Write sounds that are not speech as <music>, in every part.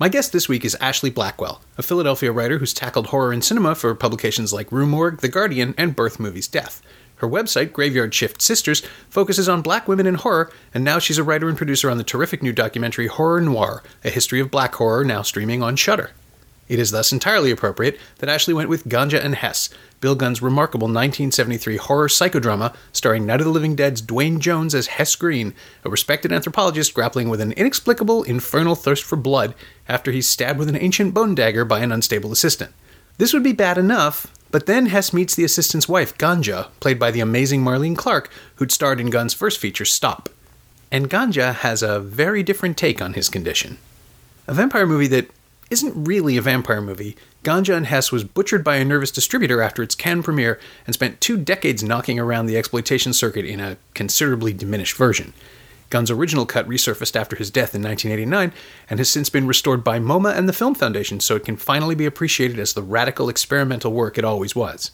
My guest this week is Ashlee Blackwell, a Philadelphia writer who's tackled horror in cinema for publications like Rue Morgue, The Guardian, and Birth Movies Death. Her website, Graveyard Shift Sisters, focuses on black women in horror, and now she's a writer and producer on the terrific new documentary Horror Noir, a history of black horror, now streaming on Shudder. It is thus entirely appropriate that Ashlee went with Ganja and Hess, Bill Gunn's remarkable 1973 horror psychodrama starring Night of the Living Dead's Duane Jones as Hess Green, a respected anthropologist grappling with an inexplicable infernal thirst for blood after he's stabbed with an ancient bone dagger by an unstable assistant. This would be bad enough, but then Hess meets the assistant's wife, Ganja, played by the amazing Marlene Clark, who'd starred in Gunn's first feature, Stop. And Ganja has a very different take on his condition. A vampire movie that isn't really a vampire movie. Ganja and Hess was butchered by a nervous distributor after its Cannes premiere and spent two decades knocking around the exploitation circuit in a considerably diminished version. Gunn's original cut resurfaced after his death in 1989 and has since been restored by MoMA and the Film Foundation so it can finally be appreciated as the radical experimental work it always was.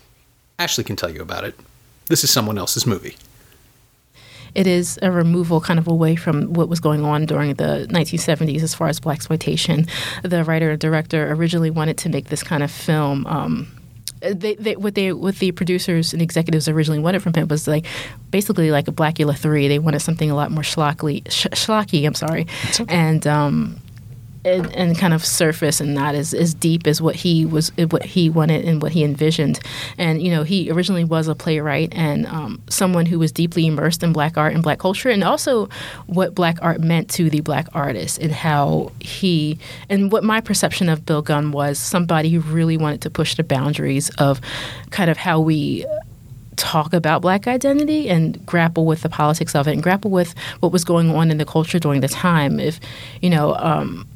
Ashlee can tell you about it. This is someone else's movie it is a removal kind of away from what was going on during the 1970s as far as black exploitation. The writer and director originally wanted to make this kind of film. Um, they, they, what they what the producers and executives originally wanted from him was like basically like a Blackula three. They wanted something a lot more schlocky, sh- schlocky. I'm sorry, okay. and um, and, and, kind of surface and not as, as deep as what he was what he wanted and what he envisioned. And you know he originally was a playwright and um, someone who was deeply immersed in black art and black culture and also what black art meant to the black artist and how he and what my perception of Bill Gunn was somebody who really wanted to push the boundaries of kind of how we talk about black identity and grapple with the politics of it and grapple with what was going on in the culture during the time. If you know um,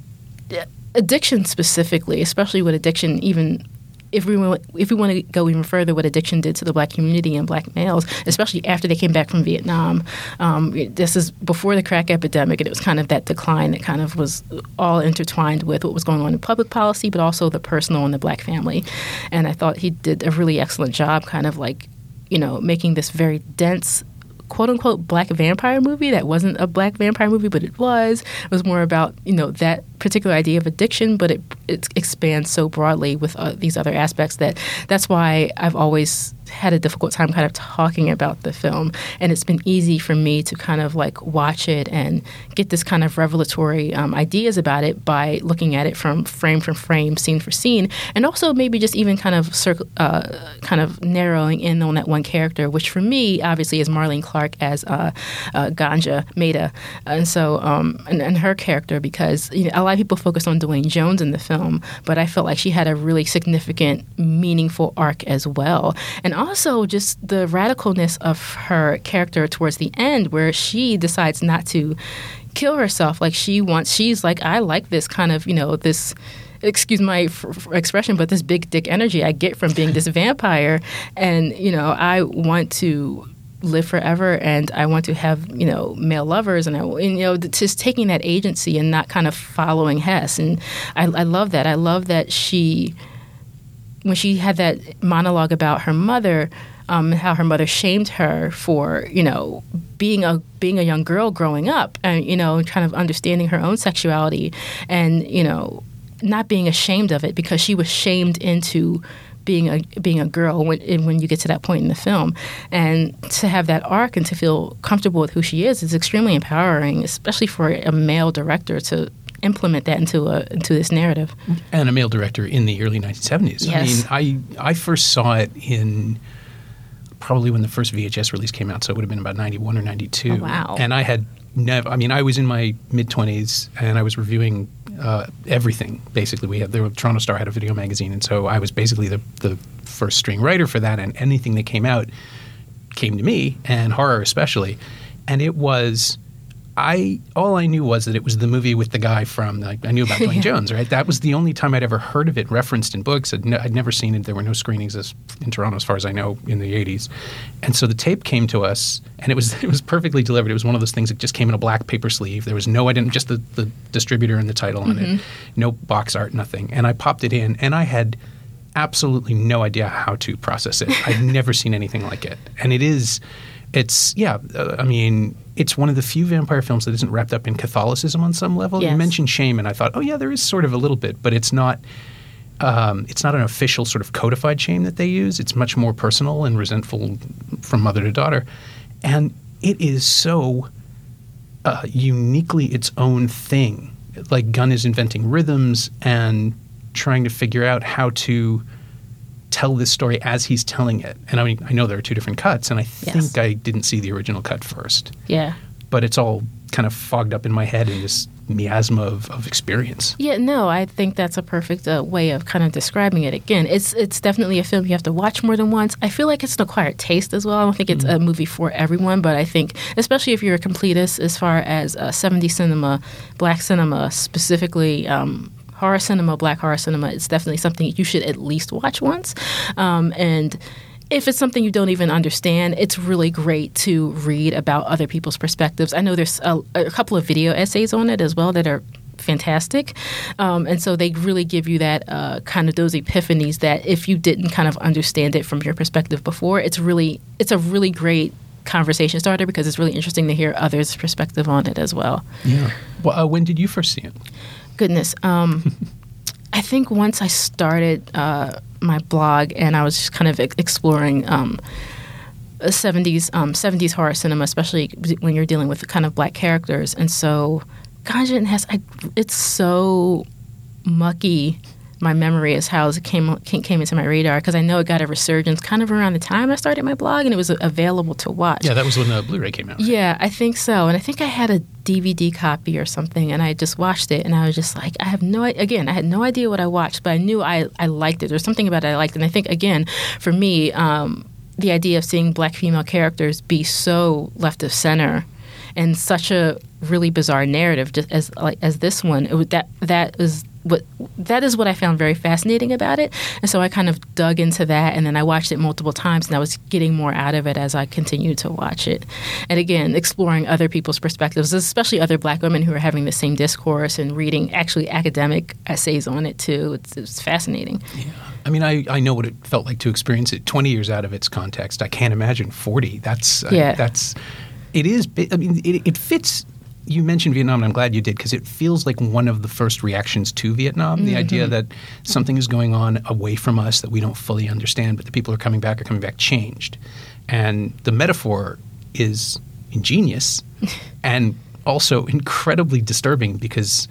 addiction specifically, especially with addiction, even if we want, if we want to go even further, what addiction did to the black community and black males, especially after they came back from Vietnam. Um, this is before the crack epidemic, and it was kind of that decline that kind of was all intertwined with what was going on in public policy, but also the personal and the black family. And I thought he did a really excellent job, kind of like you know making this very dense quote unquote black vampire movie that wasn't a black vampire movie, but it was. It was more about you know that particular idea of addiction, but it it expands so broadly with uh, these other aspects that that's why I've always had a difficult time kind of talking about the film. And it's been easy for me to kind of like watch it and get this kind of revelatory um, ideas about it by looking at it from frame for frame, scene for scene, and also maybe just even kind of circle, uh, kind of narrowing in on that one character, which for me obviously is Marlene Clark as uh, uh, Ganja Meda, and so um, and, and, her character because you know a lot of people focus on Duane Jones in the film, but I felt like she had a really significant, meaningful arc as well, and also just the radicalness of her character towards the end, where she decides not to kill herself. Like she wants, she's like, I like this kind of, you know, this excuse my f- f- expression, but this big dick energy I get from being this <laughs> vampire, and you know, I want to live forever and I want to have you know male lovers. And, I, and you know just taking that agency and not kind of following Hess. And I, I love that. I love that she when she had that monologue about her mother, um, how her mother shamed her for you know being a being a young girl growing up, and you know kind of understanding her own sexuality, and you know not being ashamed of it because she was shamed into being a being a girl when when you get to that point in the film, and to have that arc and to feel comfortable with who she is is extremely empowering, especially for a male director to implement that into a into this narrative. And a male director in the early 1970s. Yes. I mean, I I first saw it in probably when the first VHS release came out, so it would have been about 91 or 92. Oh, wow. And I had never I mean, I was in my mid 20s and I was reviewing uh, everything basically. We had the Toronto Star had a video magazine, and so I was basically the the first string writer for that, and anything that came out came to me, and horror especially, and it was I all I knew was that it was the movie with the guy from. Like, I knew about Duane <laughs> Jones, right? That was the only time I'd ever heard of it referenced in books. I'd, I'd never seen it. There were no screenings as, in Toronto, as far as I know, in the '80s. And so the tape came to us, and it was <laughs> it was perfectly delivered. It was one of those things that just came in a black paper sleeve. There was no, I didn't just the, the distributor and the title on it, no box art, nothing. And I popped it in, and I had absolutely no idea how to process it. I'd <laughs> never seen anything like it, and it is. It's yeah. Uh, I mean, it's one of the few vampire films that isn't wrapped up in Catholicism on some level. You mentioned shame, and I thought, oh yeah, there is sort of a little bit, but it's not. Um, it's not an official sort of codified shame that they use. It's much more personal and resentful from mother to daughter, and it is so uh, uniquely its own thing. Like Gunn is inventing rhythms and trying to figure out how to tell this story as he's telling it. And I mean, I know there are two different cuts, and I think Yes. I didn't see the original cut first, Yeah. but it's all kind of fogged up in my head in this miasma of, of experience. Yeah, no, I think that's a perfect uh, way of kind of describing it. Again, it's it's definitely a film you have to watch more than once. I feel like it's an acquired taste as well. I don't think it's a movie for everyone, but I think, especially if you're a completist as far as uh, 70s cinema, black cinema, specifically. Um, Horror cinema, black horror cinema, it's definitely something you should at least watch once. Um, and if it's something you don't even understand, it's really great to read about other people's perspectives. I know there's a, a couple of video essays on it as well that are fantastic. Um, and so they really give you that uh, kind of those epiphanies that if you didn't kind of understand it from your perspective before, it's really it's a really great conversation starter because it's really interesting to hear others' perspective on it as well. Yeah. Well, uh, when did you first see it? Goodness. Um, <laughs> I think once I started uh, my blog and I was just kind of ex- exploring um, uh, 70s um, 70s horror cinema, especially when you're dealing with kind of black characters. And so Ganja has I, it's so mucky. My memory is how it came came into my radar because I know it got a resurgence kind of around the time I started my blog and it was available to watch. Yeah, that was when the Blu-ray came out. right? Yeah, I think so. And I think I had a DVD copy or something, and I just watched it, and I was just like, I have no. Again, I had no idea what I watched, but I knew I I liked it. There's something about it I liked, and I think again, for me, um, the idea of seeing black female characters be so left of center and such a really bizarre narrative, just as like as this one, it, was- that that is what that is what I found very fascinating about it, and so I kind of dug into that, and then I watched it multiple times, and I was getting more out of it as I continued to watch it, and again exploring other people's perspectives, especially other Black women who are having the same discourse and reading actually academic essays on it too. It's, it's fascinating. I mean, I, I know what it felt like to experience it 20 years out of its context. I can't imagine 40. That's, Yeah. that's, it is, I mean, it, it fits. You mentioned Vietnam, and I'm glad you did because it feels like one of the first reactions to Vietnam. The idea Mm-hmm. that something is going on away from us that we don't fully understand, but the people who are coming back are coming back changed. And the metaphor is ingenious <laughs> and also incredibly disturbing because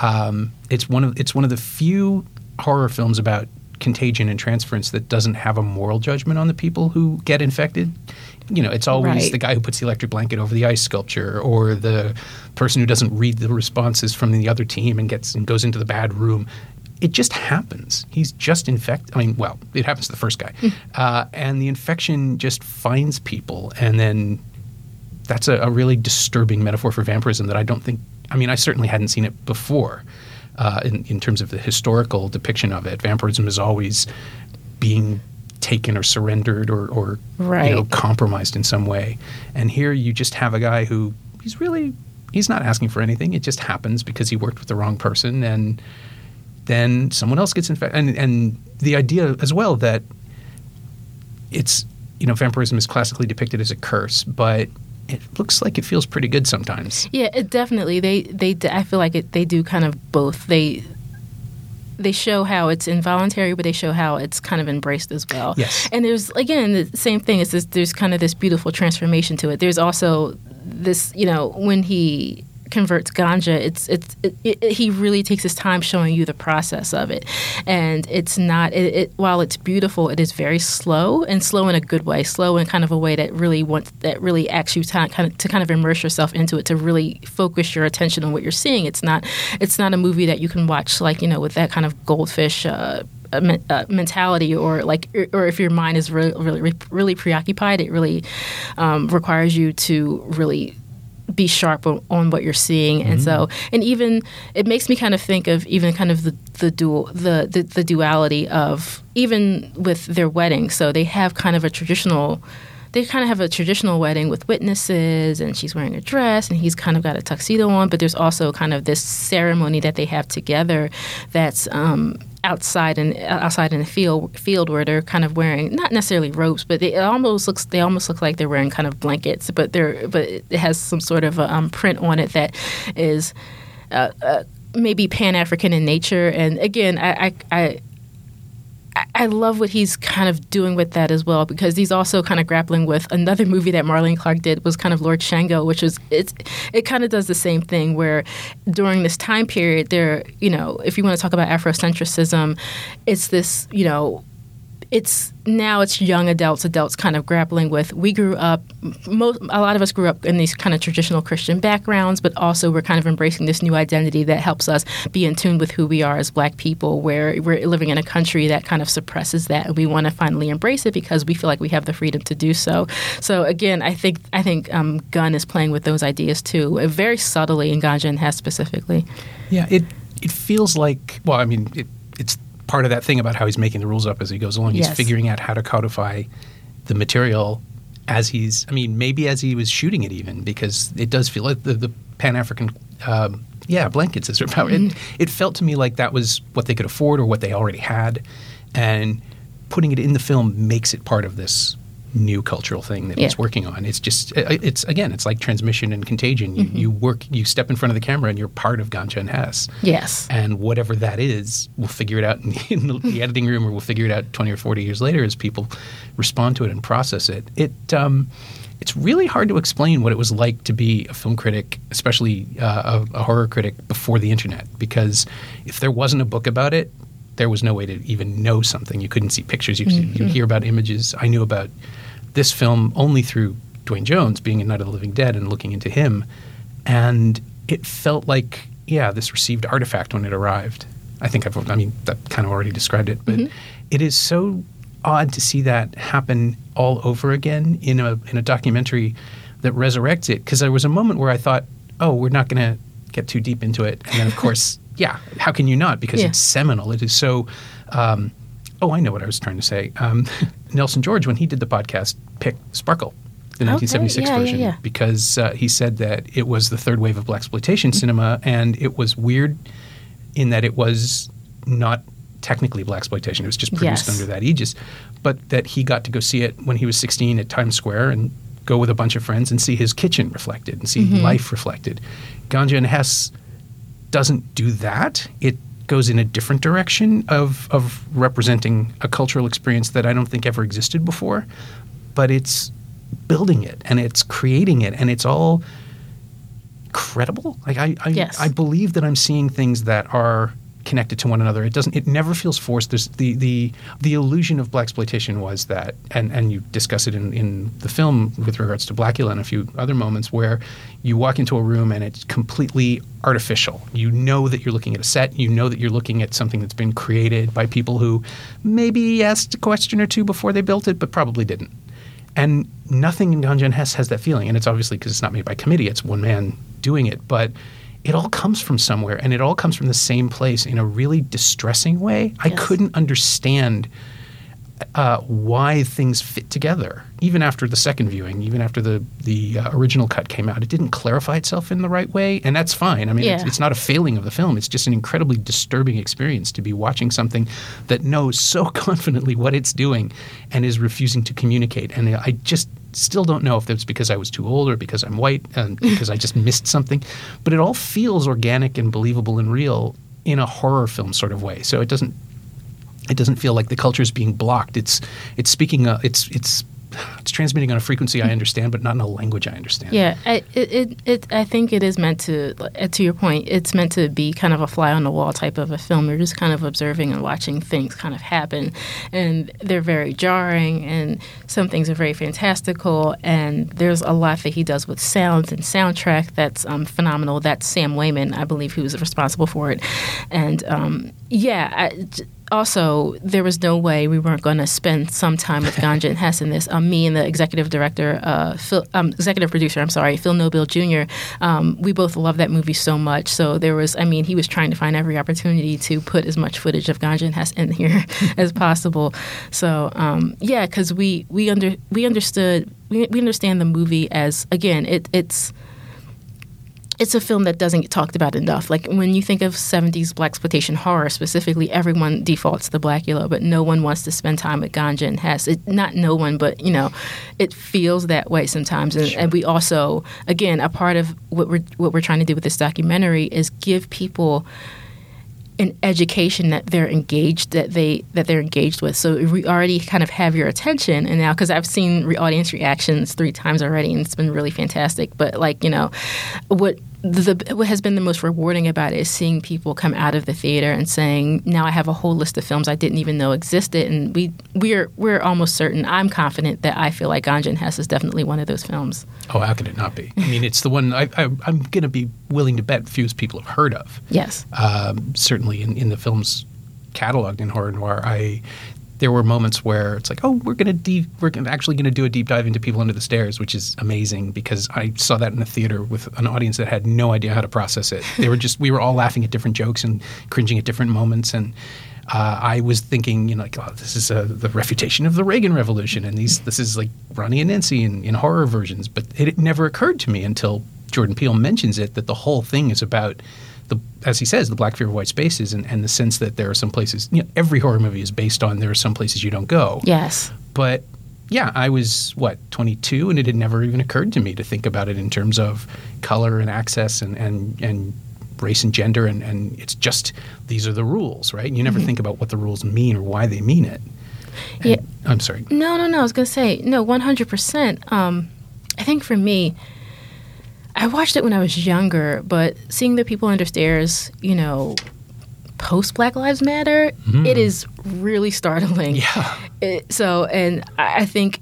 um, it's one of it's one of the few horror films about contagion and transference that doesn't have a moral judgment on the people who get infected. You know, it's always Right. the guy who puts the electric blanket over the ice sculpture, or the person who doesn't read the responses from the other team and gets and goes into the bad room. It just happens. He's just infected. I mean, well, it happens to the first guy, uh, and the infection just finds people, and then that's a, a really disturbing metaphor for vampirism that I don't think. I mean, I certainly hadn't seen it before. Uh, in, in terms of the historical depiction of it, vampirism is always being taken or surrendered or, or you know, compromised in some way. And here you just have a guy who he's really he's not asking for anything. It just happens because he worked with the wrong person, and then someone else gets infected. And and the idea as well that it's you know vampirism is classically depicted as a curse, but it looks like it feels pretty good sometimes. Yeah, it definitely. They they I feel like it, they do kind of both. They they show how it's involuntary, but they show how it's kind of embraced as well. Yes. And there's again the same thing. Is this, there's kind of this beautiful transformation to it. There's also this, you know, when he converts ganja, it's it's it, it, he really takes his time showing you the process of it, and it's not. It, it while it's beautiful, it is very slow and slow in a good way. Slow in kind of a way that really wants that really asks you time kind of to kind of immerse yourself into it to really focus your attention on what you're seeing. It's not it's not a movie that you can watch like you know with that kind of goldfish. Uh, uh, uh, mentality, or like, or, or if your mind is really, really, really preoccupied, it really um, requires you to really be sharp on, on what you're seeing. And so and even it makes me kind of think of even kind of the the dual the, the the duality of even with their wedding. So they have kind of a traditional they kind of have a traditional wedding with witnesses and she's wearing a dress and he's kind of got a tuxedo on but there's also kind of this ceremony that they have together that's um, outside and outside in the field field where they're kind of wearing not necessarily robes but it almost looks they almost look like they're wearing kind of blankets but they're but it has some sort of a, um, print on it that is uh, uh, maybe pan African in nature. And again I, I, I I love what he's kind of doing with that as well because he's also kind of grappling with another movie that Marlene Clark did was kind of Lord Shango, which is it's it kind of does the same thing where during this time period there, you know, if you want to talk about Afrocentricism, it's this, you know, it's now it's young adults, adults kind of grappling with. We grew up, most, a lot of us grew up in these kind of traditional Christian backgrounds, but also we're kind of embracing this new identity that helps us be in tune with who we are as Black people. Where we're living in a country that kind of suppresses that, and we want to finally embrace it because we feel like we have the freedom to do so. So again, I think I think um, Gunn is playing with those ideas too, uh, very subtly, and Ganja and Hess specifically. Yeah, it it feels like well, I mean, it, it's part of that thing about how he's making the rules up as he goes along. He's figuring out how to codify the material as he's. I mean, maybe as he was shooting it, even because it does feel like the, the Pan African. Um, yeah, blankets is about it. It felt to me like that was what they could afford or what they already had, and putting it in the film makes it part of this new cultural thing that he's working on. It's just, it's again, it's like transmission and contagion. You, you work, you step in front of the camera, and you're part of Ganja and Hess Yes. and whatever that is, we'll figure it out in, in the, the editing room, or we'll figure it out twenty or forty years later as people respond to it and process it. It um, it's really hard to explain what it was like to be a film critic, especially uh, a, a horror critic, before the internet. Because if there wasn't a book about it, there was no way to even know something. You couldn't see pictures. You you mm-hmm. hear about images. I knew about this film only through Duane Jones being in Night of the Living Dead and looking into him, and it felt like yeah, this received artifact when it arrived. I think I've I mean that kind of already described it, but mm-hmm. it is so odd to see that happen all over again in a in a documentary that resurrects it because there was a moment where I thought, oh, we're not going to get too deep into it, and then of <laughs> course, yeah, how can you not? Because Yeah. it's seminal. It is so. Um, oh, I know what I was trying to say. Um, Nelson George, when he did the podcast, picked Sparkle, the Okay, 1976 yeah, version, yeah. because uh, he said that it was the third wave of black exploitation cinema, and it was weird in that it was not technically black exploitation; it was just produced Yes. under that aegis. But that he got to go see it when he was 16 at Times Square and go with a bunch of friends and see his kitchen reflected and see Mm-hmm. life reflected. Ganja and Hess doesn't do that. It goes in a different direction of of representing a cultural experience that I don't think ever existed before, but it's building it and it's creating it and it's all credible. Like I I, Yes. I believe that I'm seeing things that are connected to one another. It doesn't. It never feels forced. There's the the the illusion of black exploitation was that, and and you discuss it in in the film with regards to Blackula and a few other moments where you walk into a room and it's completely artificial. You know that you're looking at a set. You know that you're looking at something that's been created by people who maybe asked a question or two before they built it, but probably didn't. And nothing in Ganja and Hess has that feeling. And it's obviously because it's not made by committee, it's one man doing it. But it all comes from somewhere and it all comes from the same place in a really distressing way. I couldn't understand uh, why things fit together. Even after the second viewing, even after the the uh, original cut came out, it didn't clarify itself in the right way, and that's fine. I mean, it's, it's not a failing of the film. It's just an incredibly disturbing experience to be watching something that knows so <laughs> confidently what it's doing and is refusing to communicate. And I just still don't know if that's because I was too old or because I'm white and <laughs> because I just missed something. But it all feels organic and believable and real in a horror film sort of way. So it doesn't it doesn't feel like the culture is being blocked. It's it's speaking. Uh, it's it's it's transmitting on a frequency I <laughs> understand, but not in a language I understand. Yeah, I, it, it, I think it is meant to, uh, to your point, it's meant to be kind of a fly on the wall type of a film. You're just kind of observing and watching things kind of happen. And they're very jarring, and some things are very fantastical. And there's a lot that he does with sounds and soundtrack that's um, phenomenal. That's Sam Waymon, I believe, who's responsible for it. And um, yeah, I, also there was no way we weren't going to spend some time with Ganja and Hess in this. Um, me and the executive director, uh, Phil, um, executive producer, I'm sorry, Phil Nobile Jr. Um, we both love that movie so much. So there was, I mean, he was trying to find every opportunity to put as much footage of Ganja and Hess in here <laughs> as possible. So um, yeah, because we we under we understood we, we understand the movie as again it it's it's a film that doesn't get talked about enough. Like when you think of 70s black exploitation horror specifically, everyone defaults to the Blackula, but no one wants to spend time with Ganja and Hess. It, not no one, but you know, it feels that way sometimes. And, sure. and we also, again, a part of what we're what we're trying to do with this documentary is give people an education that they're engaged that they that they're engaged with. So we already kind of have your attention, and now because I've seen re- audience reactions three times already, and it's been really fantastic. But like you know, what the, what has been the most rewarding about it is seeing people come out of the theater and saying, "Now I have a whole list of films I didn't even know existed." And we we're we're almost certain. I'm confident that I feel like Ganja and Hess is definitely one of those films. Oh, how could it not be? I mean, it's the one I, I, am going to be willing to bet few people have heard of. Yes, um, certainly in, in the films cataloged in horror noir, I there were moments where it's like, oh, we're gonna deep, we're gonna, actually to do a deep dive into People Under the Stairs, which is amazing because I saw that in a theater with an audience that had no idea how to process it. They were just, we were all laughing at different jokes and cringing at different moments, and uh, I was thinking, you know, like, oh, this is uh, the refutation of the Reagan Revolution, and these, this is like Ronnie and Nancy in, in horror versions. But it, it never occurred to me until Jordan Peele mentions it that the whole thing is about the as he says, the black fear of white spaces, and, and the sense that there are some places. You know, every horror movie is based on there are some places you don't go. Yes, but yeah, I was what 22, and it had never even occurred to me to think about it in terms of color and access and and and race and gender, and, and it's just these are the rules, right? And You never mm-hmm. think about what the rules mean or why they mean it. And, yeah, I'm sorry. No, no, no. I was gonna say no, 100. Um, percent I think for me, I watched it when I was younger, but seeing the people under stairs, you know, post Black Lives Matter, mm. it is really startling. Yeah. It, so, and I think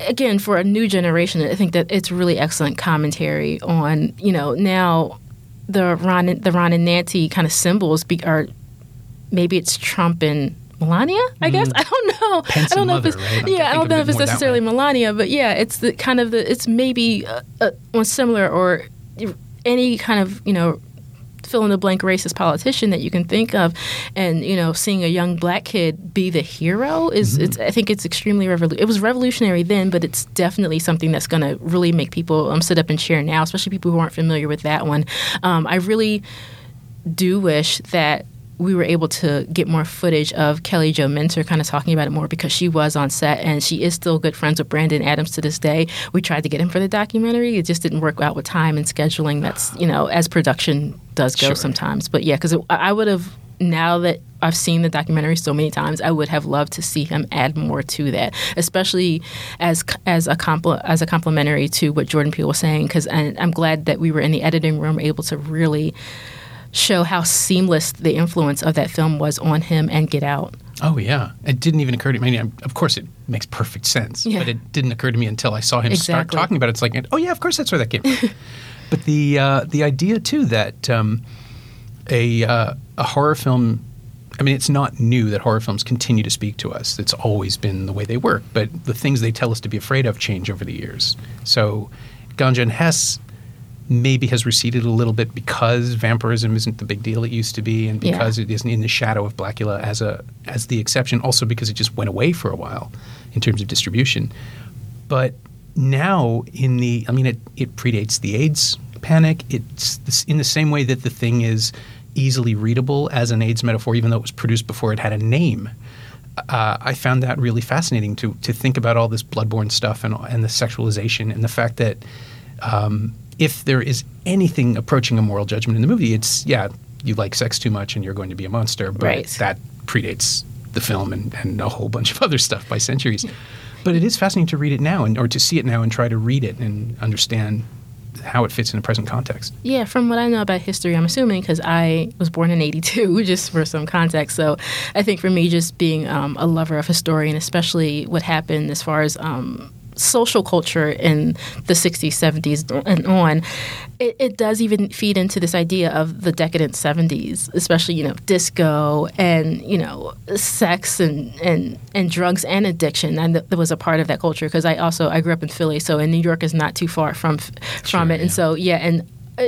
again for a new generation, I think that it's really excellent commentary on you know now the Ron the Ron and Nancy kind of symbols be, are maybe it's Trump and Melania, I guess. Mm. <laughs> I don't know. Pence I don't know mother, if it's right? yeah. I don't know if it's necessarily Melania, but yeah, it's the kind of the it's maybe uh, uh, similar or any kind of you know fill in the blank racist politician that you can think of, and you know, seeing a young black kid be the hero is, mm-hmm. it's, I think it's extremely revolutionary. It was revolutionary then, but it's definitely something that's going to really make people um, sit up and cheer now, especially people who aren't familiar with that one. Um, I really do wish that we were able to get more footage of Kelly Jo Minter kind of talking about it more because she was on set and she is still good friends with Brandon Adams to this day. We tried to get him for the documentary. It just didn't work out with time and scheduling. That's, you know, as production does go sure. sometimes. But yeah, because I would have, now that I've seen the documentary so many times. I would have loved to see him add more to that, especially as as a compl- as a complementary to what Jordan Peele was saying. Because I'm glad that we were in the editing room able to really show how seamless the influence of that film was on him and Get Out. Oh yeah, it didn't even occur to me. I mean, of course, it makes perfect sense, yeah. but it didn't occur to me until I saw him exactly. start talking about it. It's like, oh yeah, of course, that's where that came from. <laughs> but the uh, the idea too that um, a uh, a horror film. I mean, it's not new that horror films continue to speak to us. It's always been the way they work. But the things they tell us to be afraid of change over the years. So, Ganja and Hess maybe has receded a little bit because vampirism isn't the big deal it used to be, and because yeah. it isn't in the shadow of Blackula as a as the exception. Also because it just went away for a while in terms of distribution. But now, in the, I mean, it, it predates the AIDS panic. It's this, in the same way that the thing is easily readable as an AIDS metaphor, even though it was produced before it had a name. Uh, I found that really fascinating to to think about all this bloodborne stuff and and the sexualization and the fact that um, if there is anything approaching a moral judgment in the movie, it's yeah, you like sex too much and you're going to be a monster. But right. that predates the film and, and a whole bunch of <laughs> other stuff by centuries. But it is fascinating to read it now and or to see it now and try to read it and understand how it fits in a present context. Yeah, from what I know about history, I'm assuming because I was born in '82, <laughs> just for some context. So I think for me, just being um, a lover of history and especially what happened as far as um, social culture in the 60s, 70s, and on, it, it, does even feed into this idea of the decadent 70s, especially, you know, disco and, you know, sex and, and, and drugs and addiction. And that was a part of that culture because I also, I grew up in Philly, so and New York is not too far from from sure, it. And so, yeah, and uh,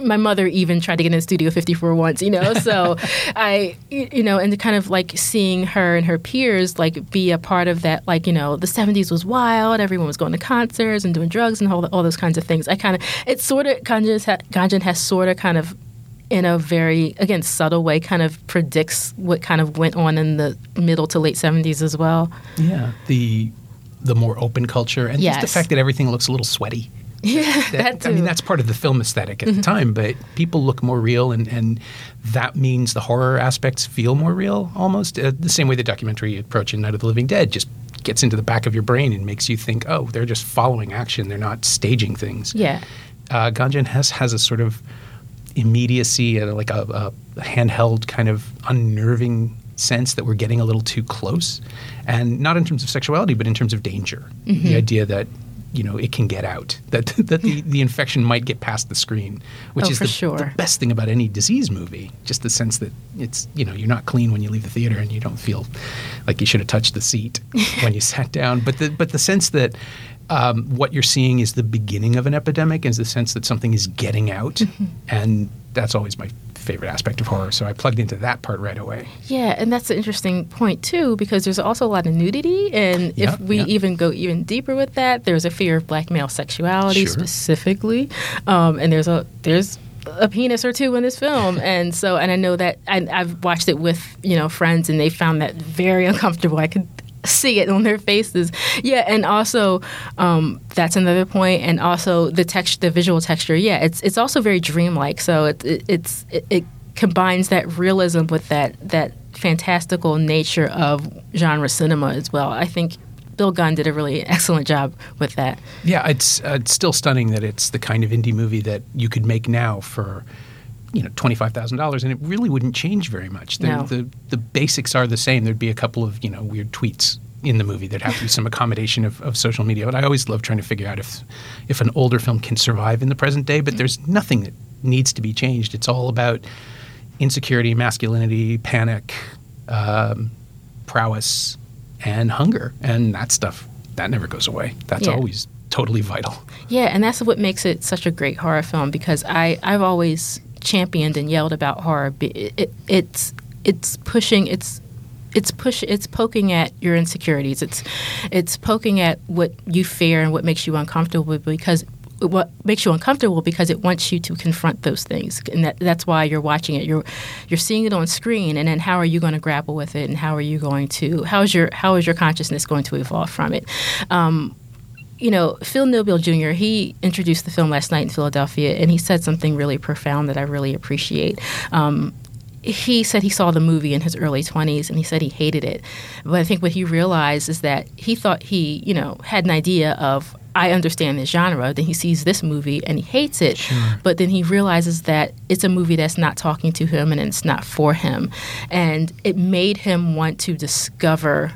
my mother even tried to get in Studio 54 once, you know. So <laughs> I, you know, and kind of like seeing her and her peers like be a part of that, like you know, the 70s was wild. Everyone was going to concerts and doing drugs and all, all those kinds of things. I kind of, it's sort of Ganja and Hess, Ganjan has sort of kind of in a very again subtle way kind of predicts what kind of went on in the middle to late 70s as well. Yeah, the the more open culture and yes. just the fact that everything looks a little sweaty. Yeah, that, that I mean, that's part of the film aesthetic at mm-hmm. the time, but people look more real, and, and that means the horror aspects feel more real almost. Uh, the same way the documentary approach in Night of the Living Dead just gets into the back of your brain and makes you think, oh, they're just following action, they're not staging things. Yeah. Uh, Ganja Hess has a sort of immediacy and like a, a handheld kind of unnerving sense that we're getting a little too close, and not in terms of sexuality, but in terms of danger. Mm-hmm. The idea that you know it can get out that <laughs> that the, the infection might get past the screen which oh, is the, sure. the, best thing about any disease movie just the sense that it's you know you're not clean when you leave the theater and you don't feel like you should have touched the seat <laughs> when you sat down but the but the sense that um, what you're seeing is the beginning of an epidemic is the sense that something is getting out mm-hmm. and that's always my favorite aspect of horror. So I plugged into that part right away. Yeah, and that's an interesting point too, because there's also a lot of nudity, and if we even go even deeper with that, there's a fear of black male sexuality sure. specifically, um, and there's a there's a penis or two in this film, <laughs> and so and I know that I, I've watched it with you know friends, and they found that very uncomfortable. I could see it on their faces. Yeah, and also um, that's another point, and also the text, the visual texture. Yeah, it's it's also very dreamlike. So it, it it's it, it combines that realism with that that fantastical nature of genre cinema as well. I think Bill Gunn did a really excellent job with that. Yeah, it's uh, it's still stunning that it's the kind of indie movie that you could make now for you know twenty five thousand dollars, and it really wouldn't change very much. The, no. the the basics are the same. There'd be a couple of you know weird tweets in the movie. There'd have to be some accommodation of, of social media. But I always love trying to figure out if if an older film can survive in the present day. But there's nothing that needs to be changed. It's all about insecurity, masculinity, panic, um, prowess, and hunger, and that stuff that never goes away. That's yeah. always totally vital. Yeah, and that's what makes it such a great horror film because I I've always championed and yelled about horror. It, it, it's it's pushing it's it's push it's poking at your insecurities. It's it's poking at what you fear and what makes you uncomfortable because what makes you uncomfortable because it wants you to confront those things, and that, that's why you're watching it. You're you're seeing it on screen, and then how are you going to grapple with it, and how are you going to how is your how is your consciousness going to evolve from it? Um, you know, Phil Nobile Jr. He introduced the film last night in Philadelphia, and he said something really profound that I really appreciate. Um, he said he saw the movie in his early 20s and he said he hated it. But I think what he realized is that he thought he, you know, had an idea of I understand this genre. Then he sees this movie and he hates it. Sure. But then he realizes that it's a movie that's not talking to him and it's not for him. And it made him want to discover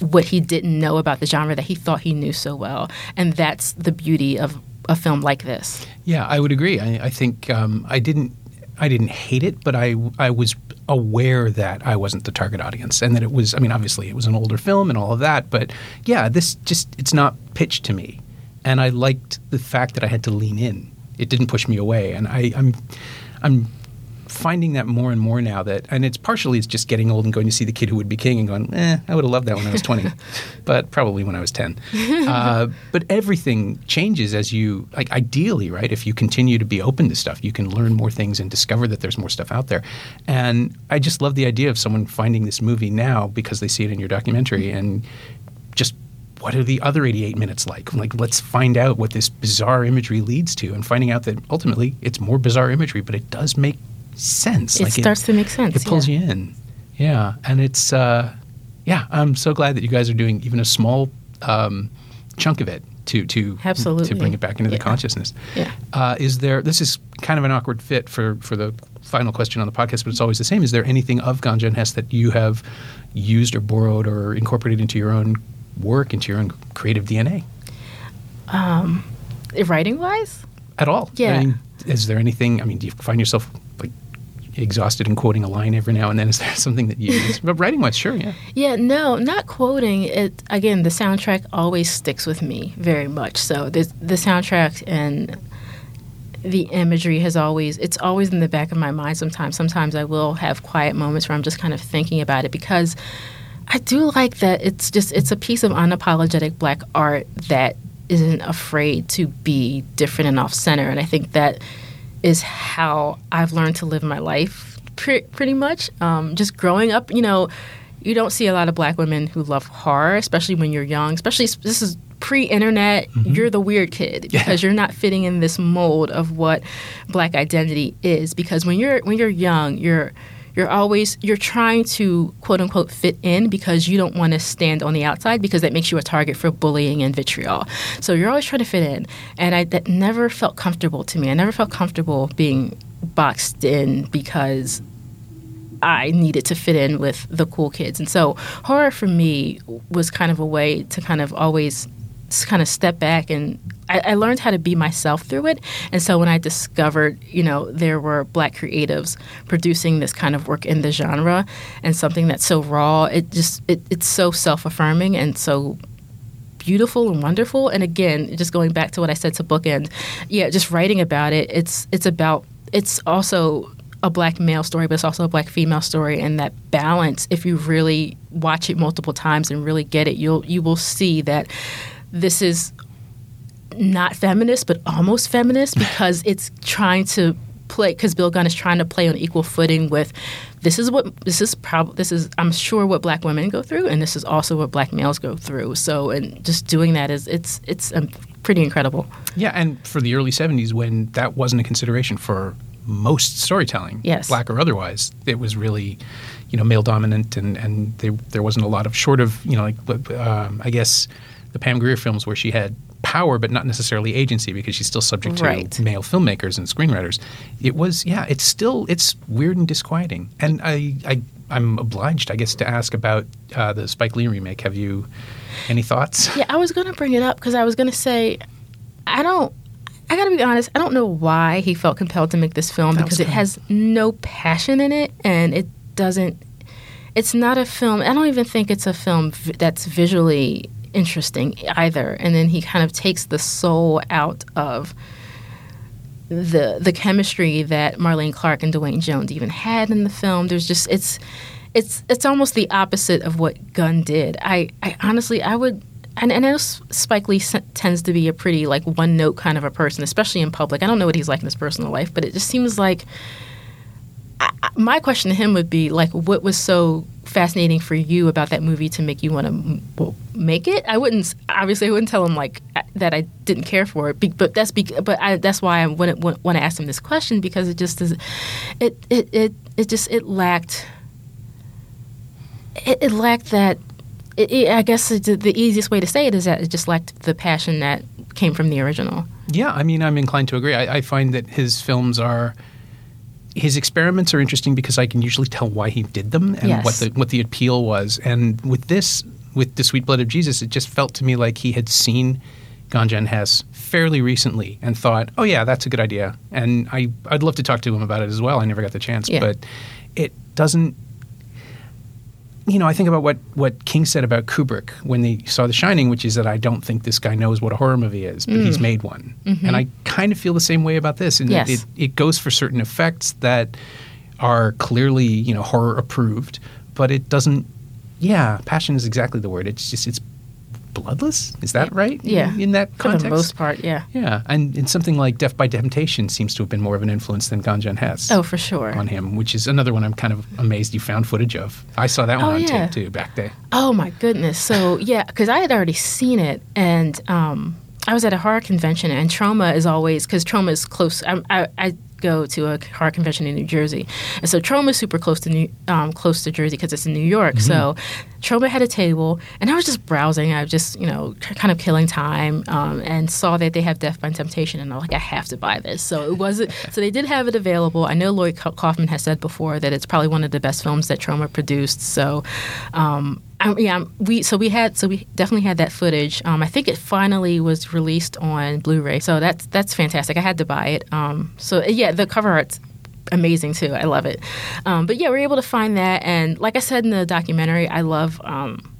what he didn't know about the genre that he thought he knew so well. And that's the beauty of a film like this. Yeah, I would agree. I, I think um, I didn't I didn't hate it, but I I was aware that I wasn't the target audience and that it was I mean obviously it was an older film and all of that, but yeah, this just it's not pitched to me. And I liked the fact that I had to lean in. It didn't push me away and I, I'm I'm finding that more and more now that, and it's partially it's just getting old and going to see the kid who would be king and going, eh, I would have loved that when I was 20, <laughs> but probably when I was 10. Uh, but everything changes as you, like ideally, right? If you continue to be open to stuff, you can learn more things and discover that there's more stuff out there. And I just love the idea of someone finding this movie now because they see it in your documentary and just what are the other 88 minutes like? Like, let's find out what this bizarre imagery leads to, and finding out that ultimately it's more bizarre imagery, but it does make sense. It like starts it, to make sense. It pulls yeah. you in. Yeah, and it's uh, yeah. I'm so glad that you guys are doing even a small um, chunk of it to to absolutely to bring it back into yeah. the consciousness. Yeah. Uh, is there? This is kind of an awkward fit for for the final question on the podcast, but it's always the same. Is there anything of Ganja and Hess that you have used or borrowed or incorporated into your own work, into your own creative DNA Um, Writing wise, at all? Yeah. I mean, is there anything? I mean, do you find yourself like exhausted in quoting a line every now and then? <laughs> Is there something that you? But writing wise, sure, yeah. Yeah, no, not quoting it. Again, the soundtrack always sticks with me very much. So the the soundtrack and the imagery has always it's always in the back of my mind. Sometimes, sometimes I will have quiet moments where I'm just kind of thinking about it because I do like that it's just it's a piece of unapologetic black art that isn't afraid to be different and off center, and I think that is how I've learned to live my life pre- pretty much. Um, just growing up, you know, you don't see a lot of black women who love horror, especially when you're young. Especially this is pre-internet. You're the weird kid because you're not fitting in this mold of what black identity is. Because when you're when you're young, you're you're always you're trying to quote unquote fit in because you don't want to stand on the outside because that makes you a target for bullying and vitriol. So you're always trying to fit in, and I that never felt comfortable to me. I never felt comfortable being boxed in because I needed to fit in with the cool kids. And so horror for me was kind of a way to kind of always kind of step back and I, I learned how to be myself through it. And so when I discovered, you know, there were black creatives producing this kind of work in the genre and something that's so raw, it just it, it's so self affirming and so beautiful and wonderful. And again, just going back to what I said to bookend, yeah, just writing about it. It's it's about it's also a black male story, but it's also a black female story, and that balance. If you really watch it multiple times and really get it, you'll you will see that this is not feminist, but almost feminist because <laughs> it's trying to play because Bill Gunn is trying to play on equal footing with this is what this is probably this is I'm sure what black women go through and this is also what black males go through. So and just doing that is it's it's um, pretty incredible. Yeah, and for the early 70s, when that wasn't a consideration for most storytelling, Yes. black or otherwise, it was really, you know, male dominant, and and there there wasn't a lot of short of you know like um, I guess the Pam Grier films where she had power but not necessarily agency because she's still subject to Right. male filmmakers and screenwriters. It was yeah, it's still it's weird and disquieting, and I I. I'm obliged, I guess, to ask about uh, the Spike Lee remake. Have you any thoughts? <laughs> Yeah, I was going to bring it up because I was going to say, I don't. I got to be honest. I don't know why he felt compelled to make this film That because it has no passion in it, and it doesn't. It's not a film. I don't even think it's a film v- that's visually interesting either. And then he kind of takes the soul out of the the chemistry that Marlene Clark and Duane Jones even had in the film. There's just it's it's it's almost the opposite of what Gunn did. I, I honestly I would and, and I know Spike Lee tends to be a pretty like one note kind of a person, especially in public. I don't know what he's like in his personal life, but it just seems like I, my question to him would be like, what was so fascinating for you about that movie to make you want to make it? I wouldn't obviously I wouldn't tell him like that I didn't care for it, but that's but I, that's why I to want to ask him this question because it just is it it it, it just it lacked it, it lacked that. It, it, I guess the, the easiest way to say it is that it just lacked the passion that came from the original. Yeah, I mean, I'm inclined to agree. I, I find that his films are his experiments are interesting because I can usually tell why he did them and Yes. what the what the appeal was. And with this, with the Sweet Blood of Jesus, it just felt to me like he had seen Ganja and Hess fairly recently and thought, "Oh yeah, that's a good idea." And I I'd love to talk to him about it as well. I never got the chance, Yeah. but it doesn't you know, I think about what, what King said about Kubrick when they saw The Shining, which is that I don't think this guy knows what a horror movie is, but he's mm. made one. Mm-hmm. And I kind of feel the same way about this. And Yes. it, it goes for certain effects that are clearly, you know, horror approved, but it doesn't. Yeah, passion is exactly the word. It's just it's bloodless. Is that right? Yeah, In, that for context. the most part, yeah. Yeah, and, and something like Def by Temptation seems to have been more of an influence than Ganja and Hess Oh, for sure. on him, which is another one I'm kind of amazed you found footage of. I saw that one Oh, on yeah. tape too back there. Oh my goodness! So yeah, because I had already seen it, and um, I was at a horror convention, and Troma is always because Troma is close. I, I, I go to a horror convention in New Jersey, and so Troma is super close to New, um, close to Jersey because it's in New York. Mm-hmm. So Troma had a table, and I was just browsing. I was just you know kind of killing time, um, and saw that they have Def by Temptation, and I was like, I have to buy this. So it wasn't. <laughs> so they did have it available. I know Lloyd Kaufman has said before that it's probably one of the best films that Troma produced. So. Um, um, yeah, we so we had so we definitely had that footage. Um, I think it finally was released on Blu-ray, so that's that's fantastic. I had to buy it. Um, so yeah, the cover art's amazing too. I love it. Um, but yeah, we are able to find that, and like I said in the documentary, I love um,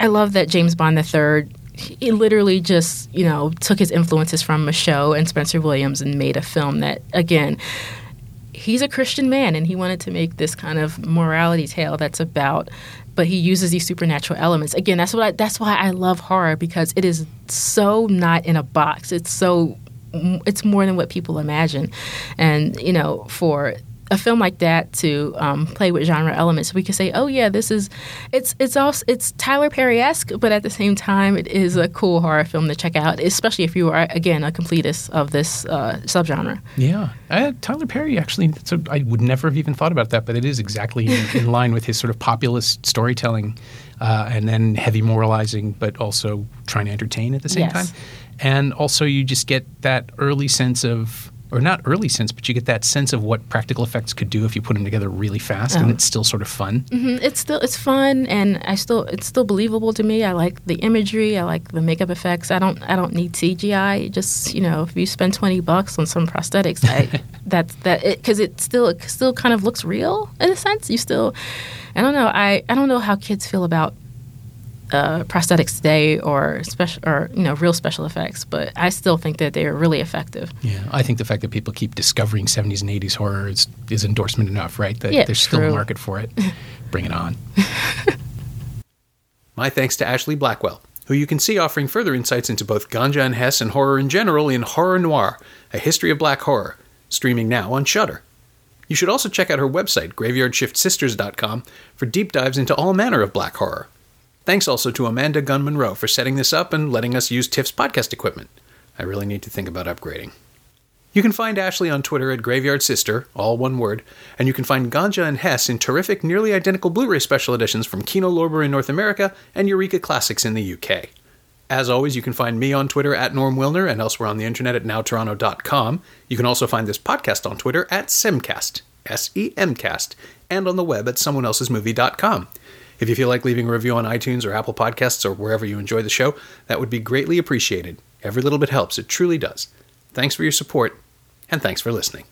I love that James Bond the third. He literally just you know took his influences from Micheaux and Spencer Williams and made a film that again he's a Christian man and he wanted to make this kind of morality tale that's about but he uses these supernatural elements. Again, that's what I, that's why I love horror because it is so not in a box. It's so it's more than what people imagine, and you know for a film like that to um, play with genre elements, we could say, oh yeah, this is it's it's also it's Tyler Perry esque, but at the same time, it is a cool horror film to check out, especially if you are again a completist of this uh, subgenre. Yeah, uh, Tyler Perry actually, so I would never have even thought about that, but it is exactly in, in <laughs> line with his sort of populist storytelling, uh, and then heavy moralizing, but also trying to entertain at the same yes. time, and also you just get that early sense of or not early sense, but you get that sense of what practical effects could do if you put them together really fast, oh. and it's still sort of fun. Mm-hmm. It's still it's fun, and I still it's still believable to me. I like the imagery, I like the makeup effects. I don't I don't need CGI. Just you know, if you spend twenty bucks on some prosthetics, I, <laughs> that's that it because it, it still it still kind of looks real in a sense. You still I don't know. I, I don't know how kids feel about uh, prosthetics today or special or you know real special effects, but I still think that they are really effective. Yeah, I think the fact that people keep discovering 70s and 80s horror is, is endorsement enough, right? That yeah, there's true. still a market for it. <laughs> Bring it on. <laughs> My thanks to Ashlee Blackwell, who you can see offering further insights into both Ganja and Hess and horror in general in Horror Noir, a history of black horror, streaming now on Shudder. You should also check out her website, graveyardshiftSisters.com, for deep dives into all manner of black horror. Thanks also to Amanda Gunn Monroe for setting this up and letting us use TIFF's podcast equipment. I really need to think about upgrading. You can find Ashlee on Twitter at Graveyard Sister, all one word, and you can find Ganja and Hess in terrific, nearly identical Blu ray special editions from Kino Lorber in North America and Eureka Classics in the UK. As always, you can find me on Twitter at Norm Wilner and elsewhere on the internet at nowtoronto.com. You can also find this podcast on Twitter at Semcast, S E M Cast, and on the web at someoneelsesmovie.com. If you feel like leaving a review on iTunes or Apple Podcasts or wherever you enjoy the show, that would be greatly appreciated. Every little bit helps, it truly does. Thanks for your support, and thanks for listening.